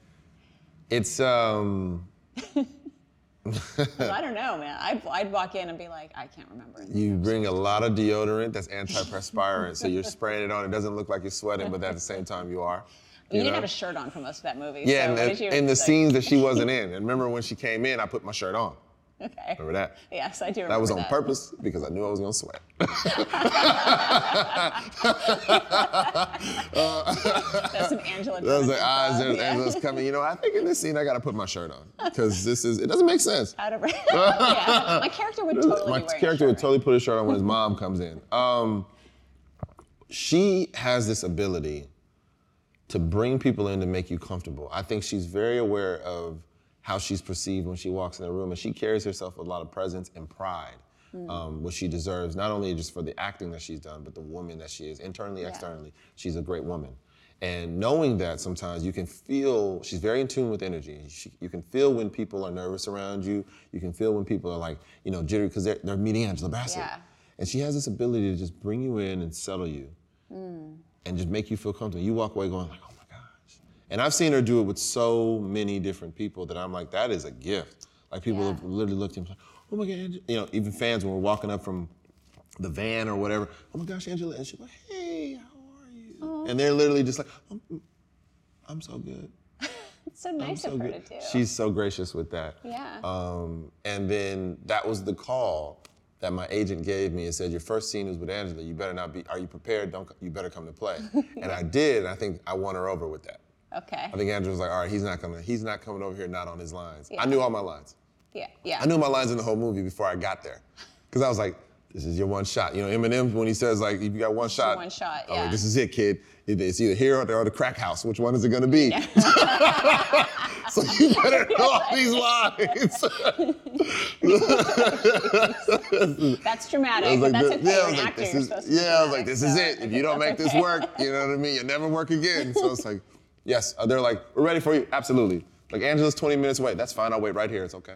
it's um I don't know, man. I'd, I'd walk in and be like, I can't remember. you bring a lot of deodorant that's antiperspirant, so you're spraying it on. It doesn't look like you're sweating, but at the same time you are. You, didn't know? have a shirt on for most of that movie. Yeah, so and, the, and the scenes that she wasn't in. And remember when she came in, I put my shirt on. Okay. Remember that? Yes, I do remember That was on that. purpose because I knew I was gonna sweat. That's some Angela like, Bassett ah, there's yeah. Angela's coming. You know, I think in this scene I gotta put my shirt on because this is it doesn't make sense. Out of yeah, my character would totally my character a would totally put his shirt on when his mom comes in. Um, she has this ability to bring people in to make you comfortable. I think she's very aware of how she's perceived when she walks in a room, and she carries herself with a lot of presence and pride, um, which she deserves not only just for the acting that she's done, but the woman that she is, internally, externally. She's a great woman. And knowing that sometimes you can feel, she's very in tune with energy. She, you can feel when people are nervous around you. You can feel when people are like, you know, jittery because they're, they're meeting Angela Bassett. Yeah. And she has this ability to just bring you in and settle you and just make you feel comfortable. You walk away going like. And I've seen her do it with so many different people that I'm like, that is a gift. Like people Yeah. have literally looked at me like, oh my God, Angela. you know, even fans when we're walking up from the van or whatever, oh my gosh, Angela, and she's like, hey, how are you? And they're literally just like, I'm, I'm so good. It's so I'm nice so of her good. to do. She's so gracious with that. Yeah. Um, and then that was the call that my agent gave me and said, your first scene is with Angela. You better not be, are you prepared? Don't, you better come to play. and I did, and I think I won her over with that. Okay. I think Andrew was like, all right, he's not gonna, he's not coming over here not on his lines. Yeah. I knew all my lines. yeah. Yeah. I knew my lines in the whole movie before I got there. Cause I was like, this is your one shot. You know, Eminem, when he says like, if you got one shot. one shot, I'm like, yeah. this is it, kid. It's either here or the, or the crack house. Which one is it gonna be? Yeah. so you better know all these lines. That's dramatic, like, that's okay. yeah, I was like, this is, yeah, I was like, this is it. If you don't make this work, you know what I mean? You'll never work again. So it's like, yes. Uh, They're like, we're ready for you. Absolutely. Like Angela's 20 minutes away. That's fine. I'll wait right here. It's okay.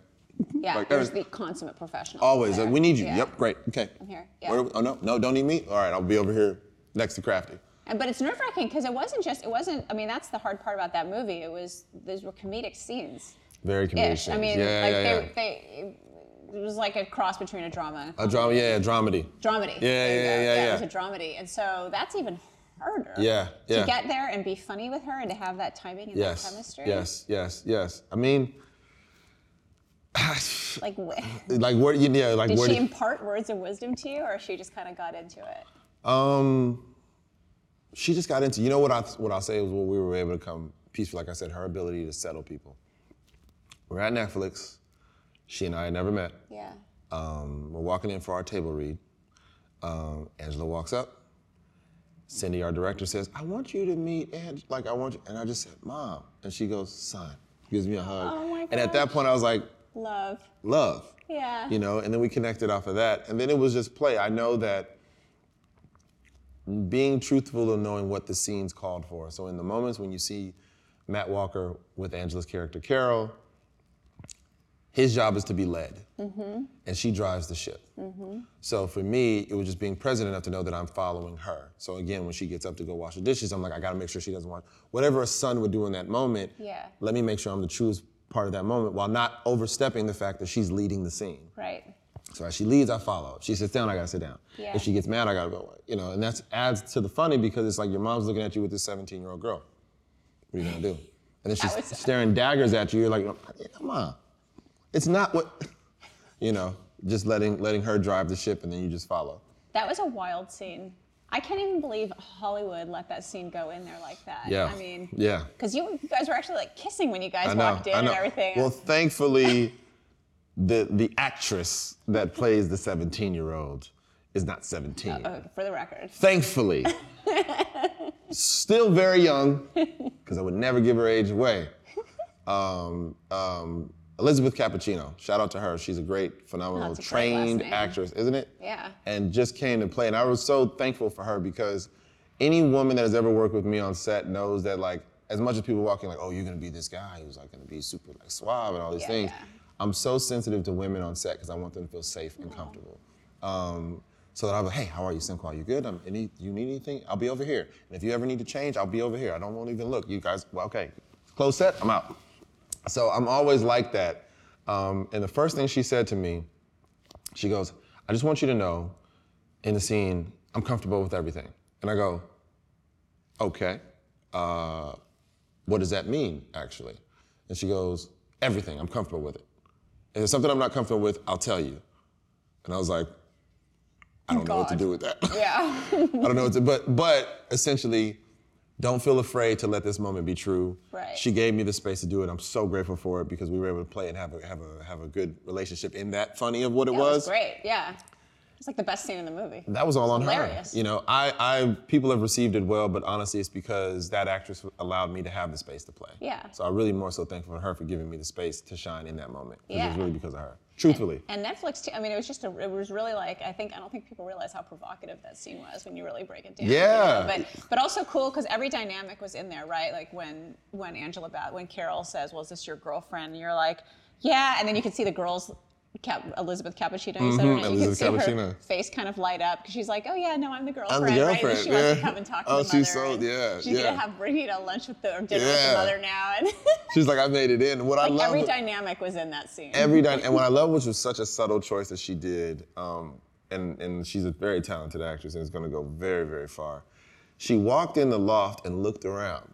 Yeah, Like, there's the consummate professional. Always. Like, we need you. Yeah. Yep. Great. Okay. I'm here. Yeah. Where oh no, no, don't need me. All right, I'll be over here next to Crafty. And, but it's nerve wracking because it wasn't just, it wasn't, I mean, that's the hard part about that movie. It was, those were comedic scenes. Very comedic. Ish. I scenes. mean, yeah, like yeah, they, yeah. they, it was like a cross between a drama A drama, yeah, a dramedy. dramedy. Yeah, you yeah, go. yeah, It yeah. was a dramedy. And so that's even harder. Yeah, yeah. To get there and be funny with her and to have that timing and yes, that chemistry. yes, yes, yes. I mean, Like, like where you yeah, like did where she did- impart words of wisdom to you, or she just kind of got into it? Um, she just got into. You know what I what I'll say was what we were able to come peaceful. Like I said, her ability to settle people. We're at Netflix. She and I had never met. Yeah. Um, we're walking in for our table read. Um, Angela walks up. Cindy, our director, says, "I want you to meet Ang Like I want you." And I just said, "Mom," and she goes, "Son." Gives me a hug. Oh my and at that point, I was like, Love. "Love." Yeah. you know and then we connected off of that and then it was just play i know that being truthful and knowing what the scene's called for so in the moments when you see matt walker with angela's character carol his job is to be led mm-hmm. and she drives the ship mm-hmm. so for me it was just being present enough to know that i'm following her so again when she gets up to go wash the dishes i'm like i gotta make sure she doesn't want whatever a son would do in that moment Yeah. let me make sure i'm the truest part of that moment while not overstepping the fact that she's leading the scene Right. so as she leads, I follow. If she sits down, I gotta sit down. Yeah. If she gets mad, I gotta go. You know, and that adds to the funny because it's like your mom's looking at you with this 17 year old girl. What are you gonna do? And then she's staring daggers at you. You're like, oh, come on. It's not what, you know, just letting letting her drive the ship and then you just follow. That was a wild scene. I can't even believe Hollywood let that scene go in there like that. Yeah. I mean, yeah. because you, guys were actually like kissing when you guys know. walked in and everything. Well, thankfully, the the actress that plays the 17 year old is not 17. Uh, for the record. Thankfully. Still very young, because I would never give her age away. Um, um, Elizabeth Cappuccino, shout out to her. She's a great, phenomenal, a trained actress, isn't it? Yeah. And just came to play. And I was so thankful for her because any woman that has ever worked with me on set knows that, like, as much as people walking like, oh, you're gonna be this guy who's like gonna be super like suave and all these Yeah, things, yeah. I'm so sensitive to women on set because I want them to feel safe and comfortable. Um, so that I'm like, hey, how are you, Simqua? You good? Um, any, you need anything? I'll be over here. And if you ever need to change, I'll be over here. I don't want to even look. You guys, well, okay, close set, I'm out. So I'm always like that. Um, and the first thing she said to me, she goes, I just want you to know in the scene, I'm comfortable with everything. And I go, okay. Uh, what does that mean, actually? And she goes, everything, I'm comfortable with it. If there's something I'm not comfortable with, I'll tell you. And I was like, I don't know what to do with that. Yeah. I don't know what to, but, but essentially, don't feel afraid to let this moment be true. Right. She gave me the space to do it. I'm so grateful for it because we were able to play and have a, have a, have a good relationship in that funny of what it That was was. great. Yeah. It's like the best scene in the movie. That was all on Hilarious. her. You know, I, I people have received it well, but honestly, it's because that actress allowed me to have the space to play. Yeah. So I'm really more so thankful for her for giving me the space to shine in that moment. 'cause It Yeah. was really because of her. Truthfully. And Netflix too. I mean, it was just a. It was really like I think I don't think people realize how provocative that scene was when you really break it down. you know? Yeah. But but also cool because every dynamic was in there, right? Like when when Angela Bat when Carol says, "Well, is this your girlfriend?" And you're like, "Yeah," and then you can see the girls. Cap, Elizabeth Cappuccino, you Mhm, name. You can Elizabeth see her face kind of light up because she's like, "Oh yeah, no, I'm the girlfriend." I'm the right? And girlfriend, she wants to yeah. come and talk to Oh, the mother. she's so- yeah, She's yeah. gonna have know lunch with the or dinner with the mother now, and She's like, I made it in. What I like love every dynamic was in that scene. every dy- and what I love, which was such a subtle choice that she did, um, and and she's a very talented actress and is going to go very very far. She walked in the loft and looked around,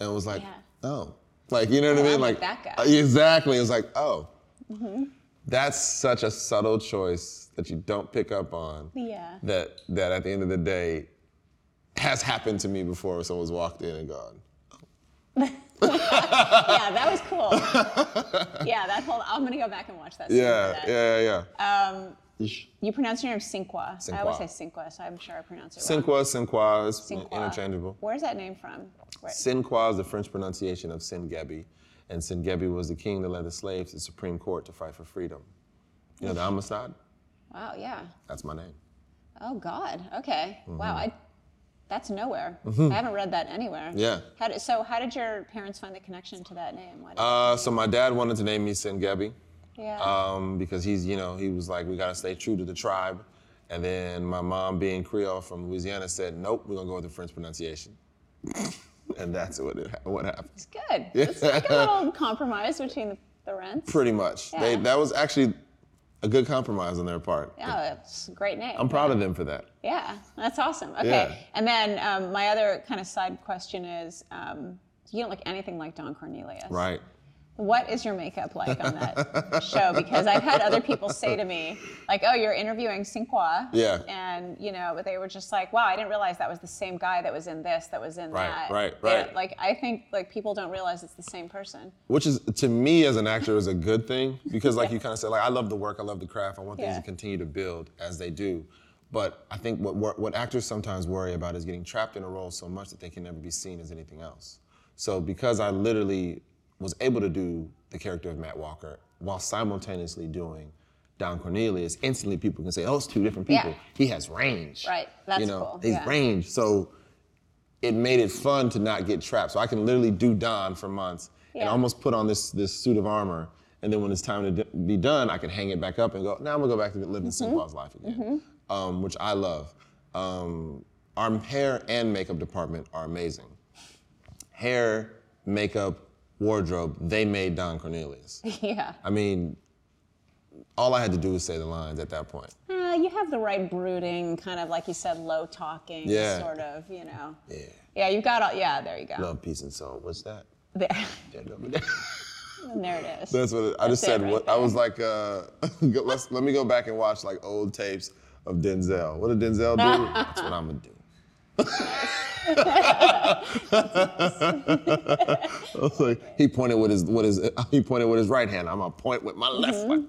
and was like, Yeah. oh, like you know what I Oh, mean, like like that guy. exactly. It was like, oh, Mm-hmm. That's such a subtle choice that you don't pick up on. Yeah. That that at the end of the day has happened to me before. Where someone's walked in and gone, yeah, that was cool. yeah, that whole. I'm gonna go back and watch that. scene yeah, that. yeah, yeah, yeah. Um, you pronounce your name Sinqua. I always say Sinqua. Sinqua, so I'm sure I pronounce it wrong. Sinqua, Sinqua is interchangeable. Where's that name from? Where- Sinqua is the French pronunciation of Sengbe, and Sengbe was the king that led the slaves to the Supreme Court to fight for freedom. You know the Amistad? Wow. Yeah. That's my name. Oh God. Okay. Mm-hmm. Wow. I. That's nowhere. I haven't read that anywhere. Yeah. How did, so how did your parents find the connection to that name? Why did- Uh, so my dad wanted to name me Sengbe yeah. um, because he's, you know, he was like, we gotta stay true to the tribe. And then my mom, being Creole from Louisiana, said, nope, we're gonna go with the French pronunciation. and that's what it, what happened. it's good. It's like a little compromise between the, rents. Pretty much. They, Yeah. that was actually a good compromise on their part. Yeah, it's a great name. I'm proud of them for that. Yeah, that's awesome. Okay. Yeah. And then um, my other kind of side question is um, you don't look anything like Don Cornelius. Right. What is your makeup like on that show? Because I've had other people say to me, like, "Oh, you're interviewing Sinqua," Yeah. and you know, but they were just like, "Wow, I didn't realize that was the same guy that was in this, that was in Right, that." right, They- right. Like, I think like people don't realize it's the same person. Which is to me as an actor is a good thing because like you kind of said, like I love the work, I love the craft, I want things Yeah. to continue to build as they do. But I think what, what what actors sometimes worry about is getting trapped in a role so much that they can never be seen as anything else. So because I literally was able to do the character of Matt Walker while simultaneously doing Don Cornelius, instantly people can say, "Oh, it's two different people. Yeah. He has range." Right, that's you know, cool, He's yeah. range. So it made it fun to not get trapped. So I can literally do Don for months and almost put on this this suit of armor, and then when it's time to d- be done, I can hang it back up and go. Now I'm gonna go back to living Mm-hmm. Sinqua's life again, um, which I love. Um, our hair and makeup department are amazing. Hair, makeup, wardrobe, they made Don Cornelius. yeah. I mean, all I had to do was say the lines at that point. Uh, you have the right brooding, kind of like you said, low talking, Yeah. sort of, you know. Yeah. Yeah, you got all. Yeah, there you go. Love, peace, and soul. What's that? There, there. and there it is. That's what it, I just said. right what, I was like, uh, let's let me go back and watch like old tapes of Denzel. What did Denzel do? That's what I'm gonna do. I was like, he pointed with his what his he pointed with his right hand. I'm gonna point with my left Mm-hmm. one.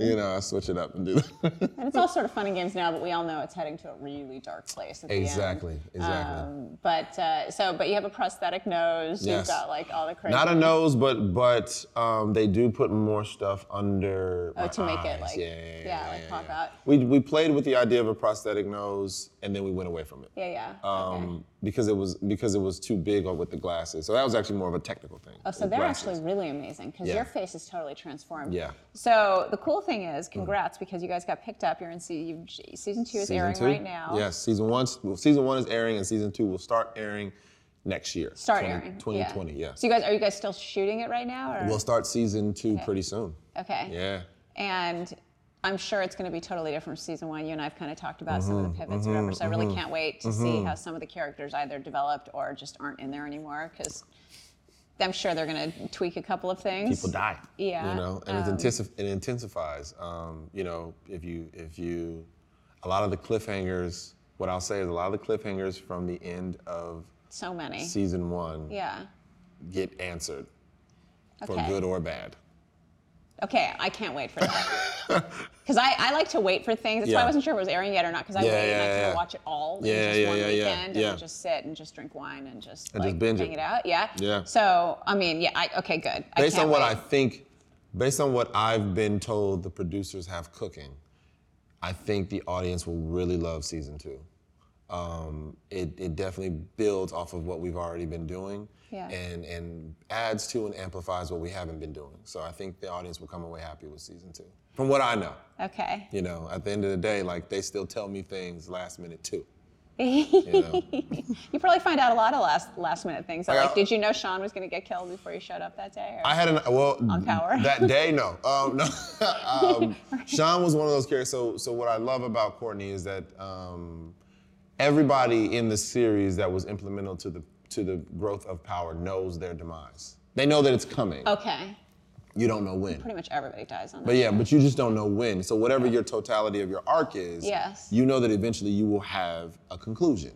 You know, I switch it up and do that. And it's all sort of fun and games now, but we all know it's heading to a really dark place at the end. exactly, exactly. Um, but uh, so, but you have a prosthetic nose. Yes. You've got like all the crazy. Not a nose, but but um, they do put more stuff under. Oh, to make it, like- yeah, yeah, yeah, yeah, like pop out. We we played with the idea of a prosthetic nose, and then we went away from it. Yeah, yeah. okay. um, because it was because it was too big with the glasses. So that was actually more of a technical thing. Oh, so they're glasses. actually really amazing because Yeah. your face is totally transformed. Yeah. So the cool thing is, mm. congrats because you guys got picked up. You're in se- season two is Season airing two? right now. Yes, season one. well, Season one is airing, and season two will start airing next year. Start 20 airing. 2020. Yeah. Yeah. So you guys are you guys still shooting it right now? Or? We'll start season two pretty soon. okay. Yeah. And I'm sure it's going to be totally different from season one. You and I have kind of talked about some Mm-hmm, of the pivots or whatever. So I really can't wait to see how some of the characters either developed or just aren't in there anymore because I'm sure they're going to tweak a couple of things. People die. Yeah, You know, and um, it, intensif- it intensifies. Um, you know, if you if you, a lot of the cliffhangers. What I'll say is a lot of the cliffhangers from the end of So many. season one Yeah. get answered, for good or bad. Okay, I can't wait for that. Because I, I like to wait for things. That's why I wasn't sure if it was airing yet or not. Because I Yeah, wait and I yeah, kind of watch it all Yeah, in just yeah, one yeah, yeah, weekend and yeah. then just sit and just drink wine and just And like just binge hang it. it out. Yeah. Yeah. So I mean, yeah. I, okay, good. I based on what wait. I think, based on what I've been told the producers have cooking, I think the audience will really love season two. Um, it, it definitely builds off of what we've already been doing Yeah. and, and adds to and amplifies what we haven't been doing. So I think the audience will come away happy with season two. From what I know, Okay. you know, at the end of the day, like they still tell me things last minute too. you You probably find out a lot of last last minute things. Like, did you know Shawn was going to get killed before you showed up that day? Or? I had an well On Power? that day. No, um, no. um, Shawn was one of those characters. So, so what I love about Courtney is that um, everybody in the series that was implemental to the to the growth of Power knows their demise. They know that it's coming. okay. You don't know when. Pretty much everybody dies on that. But yeah, but you just don't know when. So whatever your totality of your arc is, Yes. you know that eventually you will have a conclusion.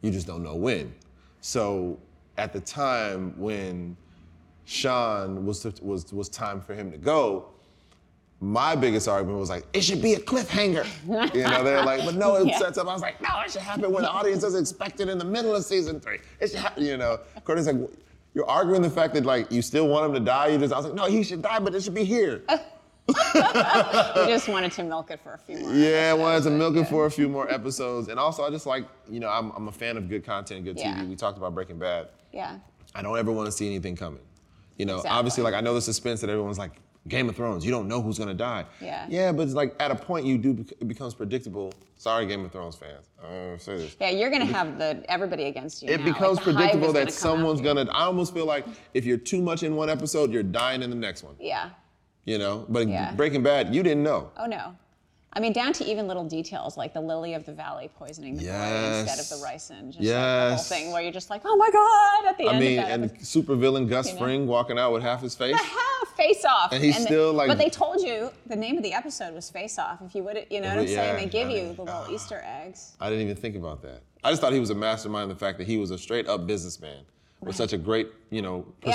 You just don't know when. So at the time when Shawn was was was time for him to go, my biggest argument was like, it should be a cliffhanger. You know, they're like, but no, it Yeah. sets up. I was like, no, it should happen when the audience doesn't expect it in the middle of season three. It should happen, you know. Courtney's like, you're arguing the fact that like you still want him to die. You just, I was like, no, he should die, but it should be here. You just wanted to milk it for a few more. Yeah, I wanted to milk it for a few more episodes. And also, I just like, you know, I'm, I'm a fan of good content, good Yeah. TV. We talked about Breaking Bad. Yeah. I don't ever want to see anything coming. You know, Exactly. obviously, like, I know the suspense that everyone's like, Game of Thrones, you don't know who's gonna die. Yeah. Yeah, but it's like at a point you do it becomes predictable. Sorry, Game of Thrones fans. I don't say this. Yeah, you're gonna have the everybody against you. It now. Becomes hive predictable that gonna someone's gonna. I almost feel like if you're too much in one episode, you're dying in the next one. Yeah. You know, but Yeah. Breaking Bad, you didn't know. Oh no. I mean, down to even little details like the lily of the valley poisoning the boy instead of the ricin. Just like the whole Yes. thing where you're just like, oh my god, at the end. I mean, and episode. the super villain Gus know? Fring walking out with half his face. Face off. And he's the- still, like- But they told you the name of the episode was Face Off. If you would, you know what I'm Yeah, saying? They give I you the little ah. Easter eggs. I didn't even think about that. I just thought he was a mastermind. The fact that he was a straight up businessman with such a great, you know, Yeah.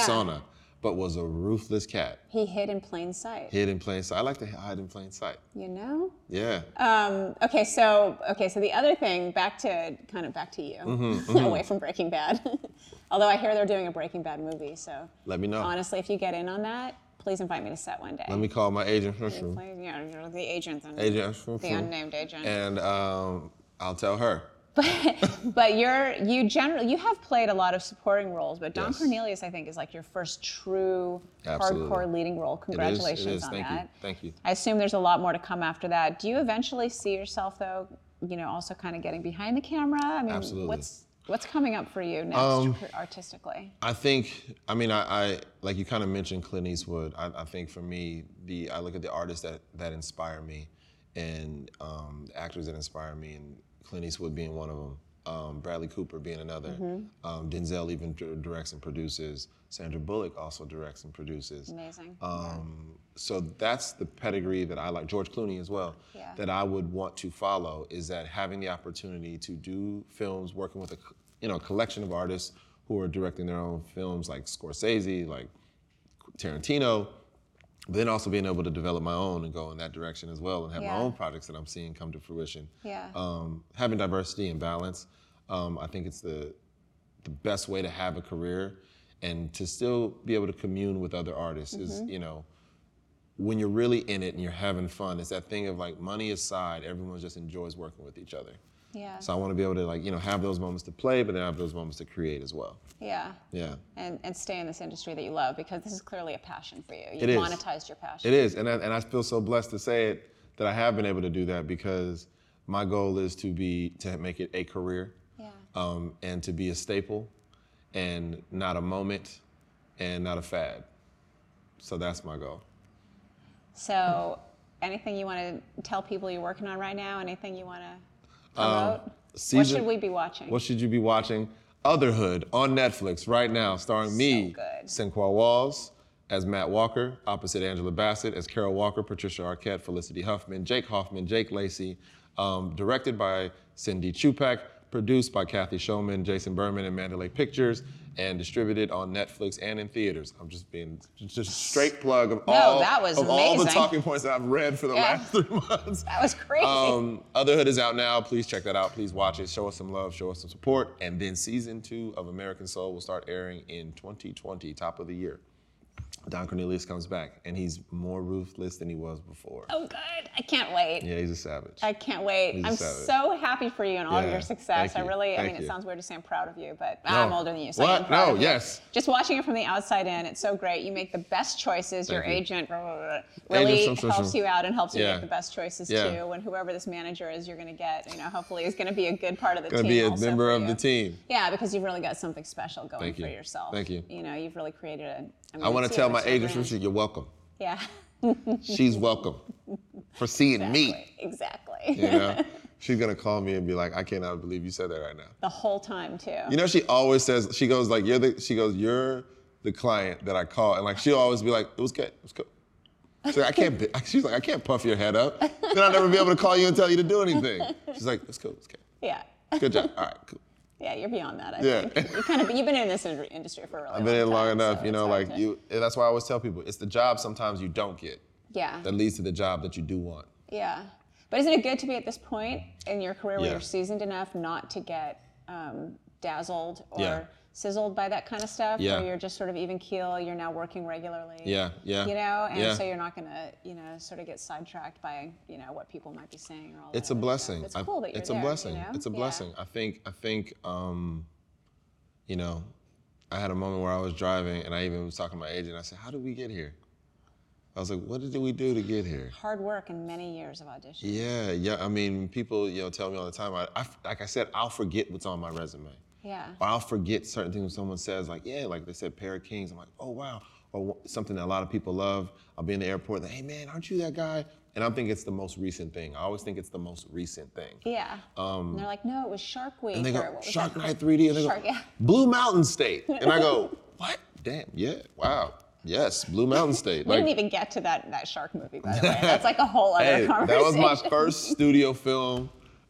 But was a ruthless cat. He hid in plain sight. Hid in plain sight. I like to hide in plain sight. You know? Yeah. Um, okay, so okay, so the other thing, back to kind of back to you, Mm-hmm, away from Breaking Bad. Although I hear they're doing a Breaking Bad movie, so Let me know. honestly, if you get in on that, please invite me to set one day. Let me call my agent. Play- yeah, the agent, Agent. the unnamed agent. And um, I'll tell her. But you're you generally you have played a lot of supporting roles, but Don Yes. Cornelius I think is like your first true Absolutely. hardcore leading role. It is. Congratulations It is. on Thank that. you. Thank you. I assume there's a lot more to come after that. Do you eventually see yourself though, you know, also kind of getting behind the camera? I mean, Absolutely. what's what's coming up for you next Um, artistically? I think, I mean, I, I like you kind of mentioned Clint Eastwood. I, I think for me, the I look at the artists that that inspire me, and um, the actors that inspire me, and Clint Eastwood being one of them. Um, Bradley Cooper being another. Um, Denzel even dir- directs and produces. Sandra Bullock also directs and produces. Amazing. Um, so that's the pedigree that I like. George Clooney as well. Yeah. That I would want to follow is that having the opportunity to do films, working with a you know a collection of artists who are directing their own films, like Scorsese, like Tarantino, but then also being able to develop my own and go in that direction as well, and have Yeah. my own projects that I'm seeing come to fruition. Yeah. Um, having diversity and balance, um, I think it's the the best way to have a career and to still be able to commune with other artists is Mm-hmm. you know when you're really in it and you're having fun it's that thing of like money aside everyone just enjoys working with each other yeah. so i want to be able to like you know have those moments to play but then have those moments to create as well yeah. yeah And, and stay in this industry that you love because this is clearly a passion for you. You It is. monetized your passion. it is and I, and I feel so blessed to say it that i have been able to do that because my goal is to be to make it a career Yeah. um, and to be a staple and not a moment and not a fad so that's my goal So, anything you want to tell people you're working on right now? Anything you want to Um, season- should we be watching? What should you be watching? Otherhood on Netflix right now, starring me, good. Sinqua Walls, as Matt Walker, opposite Angela Bassett, as Carol Walker, Patricia Arquette, Felicity Huffman, Jake Hoffman, Jake Lacy, um, directed by Cindy Chupak, produced by Cathy Schulman, Jason Berman, and Mandalay Pictures, and distributed on Netflix and in theaters. I'm just being just straight plug of No, all that was of all the talking points that I've read for the Yeah. last three months. that was crazy. Um, Otherhood is out now. Please check that out. Please watch it. Show us some love. Show us some support. And then season two of American Soul will start airing in 2020, top of the year. Don Cornelius comes back, and he's more ruthless than he was before. oh, good. I can't wait. Yeah, he's a savage. I can't wait. I'm savage. so happy for you and all of Yeah, your success. thank I really, I thank mean, it sounds weird to say I'm proud of you, but No. I'm older than you, so What? proud No, of you. yes. Just watching it from the outside in, it's so great. You make the best choices. Your you. agent blah, blah, blah, really Agent helps you out and helps you Yeah. make the best choices Yeah. too. And whoever this manager is, you're going to get, you know, hopefully is going to be a good part of the Gonna team. be a member of the team. Yeah, because you've really got something special going Thank for you. yourself. Thank you. You know, you've really created a. mean, I want to tell my agent. Trisha, you're welcome. Yeah. She's welcome for seeing me. Exactly. You know, she's gonna call me and be like, "I cannot believe you said that right now." the whole time too. You know, she always says, she goes like, you're the, she goes, you're the client that I call. And like, she'll always be like, it was good, it was cool. She's like, I can't, she's like, I can't puff your head up. Then I'll never be able to call you and tell you to do anything. She's like, it's cool, it's cool. yeah. Good job, all right, cool. Yeah, you're beyond that. I Yeah. think you kind of you've been in this industry for a really I've been in long time, enough, so you know, like to- you, that's why I always tell people, it's the job sometimes you don't get Yeah, that leads to the job that you do want. yeah. But isn't it good to be at this point in your career where Yeah. you're seasoned enough not to get um, dazzled or Yeah. Sizzled by that kind of stuff? Yeah. Where you're just sort of even keel. You're now working regularly. Yeah, yeah. You know, and yeah. so you're not gonna, you know, sort of get sidetracked by, you know, what people might be saying or all it's that a blessing. It's cool that you're it's there, a you blessing. know? It's a Yeah. blessing. I think. I think. Um, you know, I had a moment where I was driving, and I even was talking to my agent. I said, "How did we get here?" I was like, "What did we do to get here?" Hard work and many years of audition. Yeah, yeah. I mean, people, you know, tell me all the time. I, I, like I said, I'll forget what's on my resume. Yeah. Or I'll forget certain things when someone says, like, yeah, like they said, pair of kings. I'm like, oh wow. or something that a lot of people love. I'll be in the airport, like, hey man, aren't you that guy? And I'm thinking it's the most recent thing. I always think it's the most recent thing. Yeah. and they're like, no, it was Shark Week. Um, And they go, Shark? Night 3D. And they Shark, go, yeah. Blue Mountain State. And I go, what? Damn, yeah, wow. Yes, Blue Mountain State. We didn't even get to that, that shark movie, by the way. That's like a whole other Hey, that was my first studio film.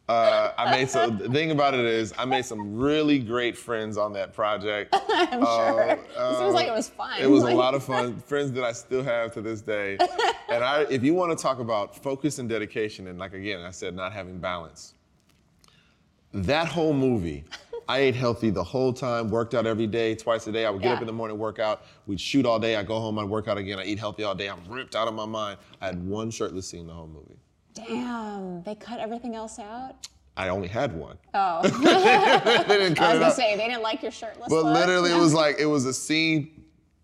Uh, I made some. The thing about it is, I made some really great friends on that project. I'm sure. it seems like it was fun. It was a lot of fun. Friends that I still have to this day. And I, if you want to talk about focus and dedication, and like again, I said, not having balance. That whole movie, I ate healthy the whole time, worked out every day, twice a day. I would get up in the morning, work out. We'd shoot all day. I go home, I'd work out again. I eat healthy all day. I'm ripped out of my mind. I had one shirtless scene the whole movie. Damn, they cut everything else out? I only had one. Oh, they didn't cut I was gonna say, they didn't like your shirtless But look? literally, it was like it was a scene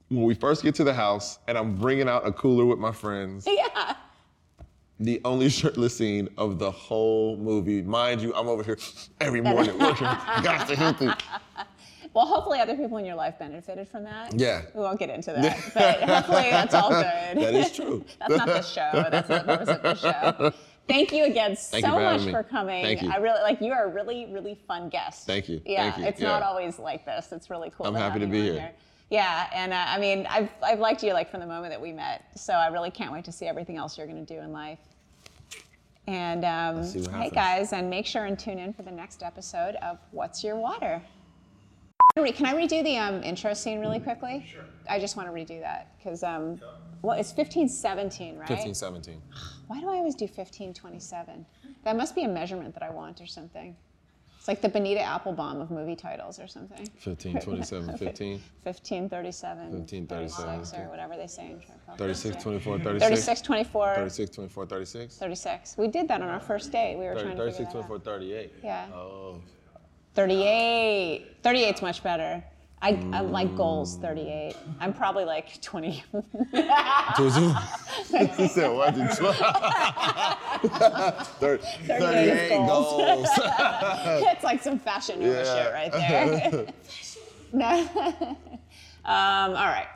when we first get to the house, and I'm bringing out a cooler with my friends. Yeah. The only shirtless scene of the whole movie. Mind you, I'm over here every morning working. Got to healthy. Well, hopefully other people in your life benefited from that. Yeah. We won't get into that, but hopefully that's all good. That is true. That's not the show. That's not the purpose of the show. Thank you again so you for much for coming. Thank you. I really like you are a really, really fun guest. Thank you. Yeah, Thank you. it's not always like this. It's really cool. I'm to happy to be on here. Yeah, and uh, I mean, I've I've liked you like from the moment that we met. So I really can't wait to see everything else you're going to do in life. And um, hey guys, and make sure and tune in for the next episode of What's Your Water. Re- Can I redo the um, intro scene really quickly? Sure. I just want to redo that because um, well, it's 1517, right? 1517. Why do I always do 1527? That must be a measurement that I want or something. It's like the Bonita Applebum of movie titles or something. 15, 27, 15, 1537, 1537, 36, or whatever they say in short films. 36, Yeah. 24, 36. 36, 24, 36, 24, 36. 36. We did that on our first date. We were 30, trying to 36, figure 24, 38. Yeah. Oh. 38. 38's much better. I, I like goals 38. I'm probably like 20. Two, two. he said, what? Thir- 38 goals. goals. it's like some fashion Nova Yeah. shit right there. no. um, all right.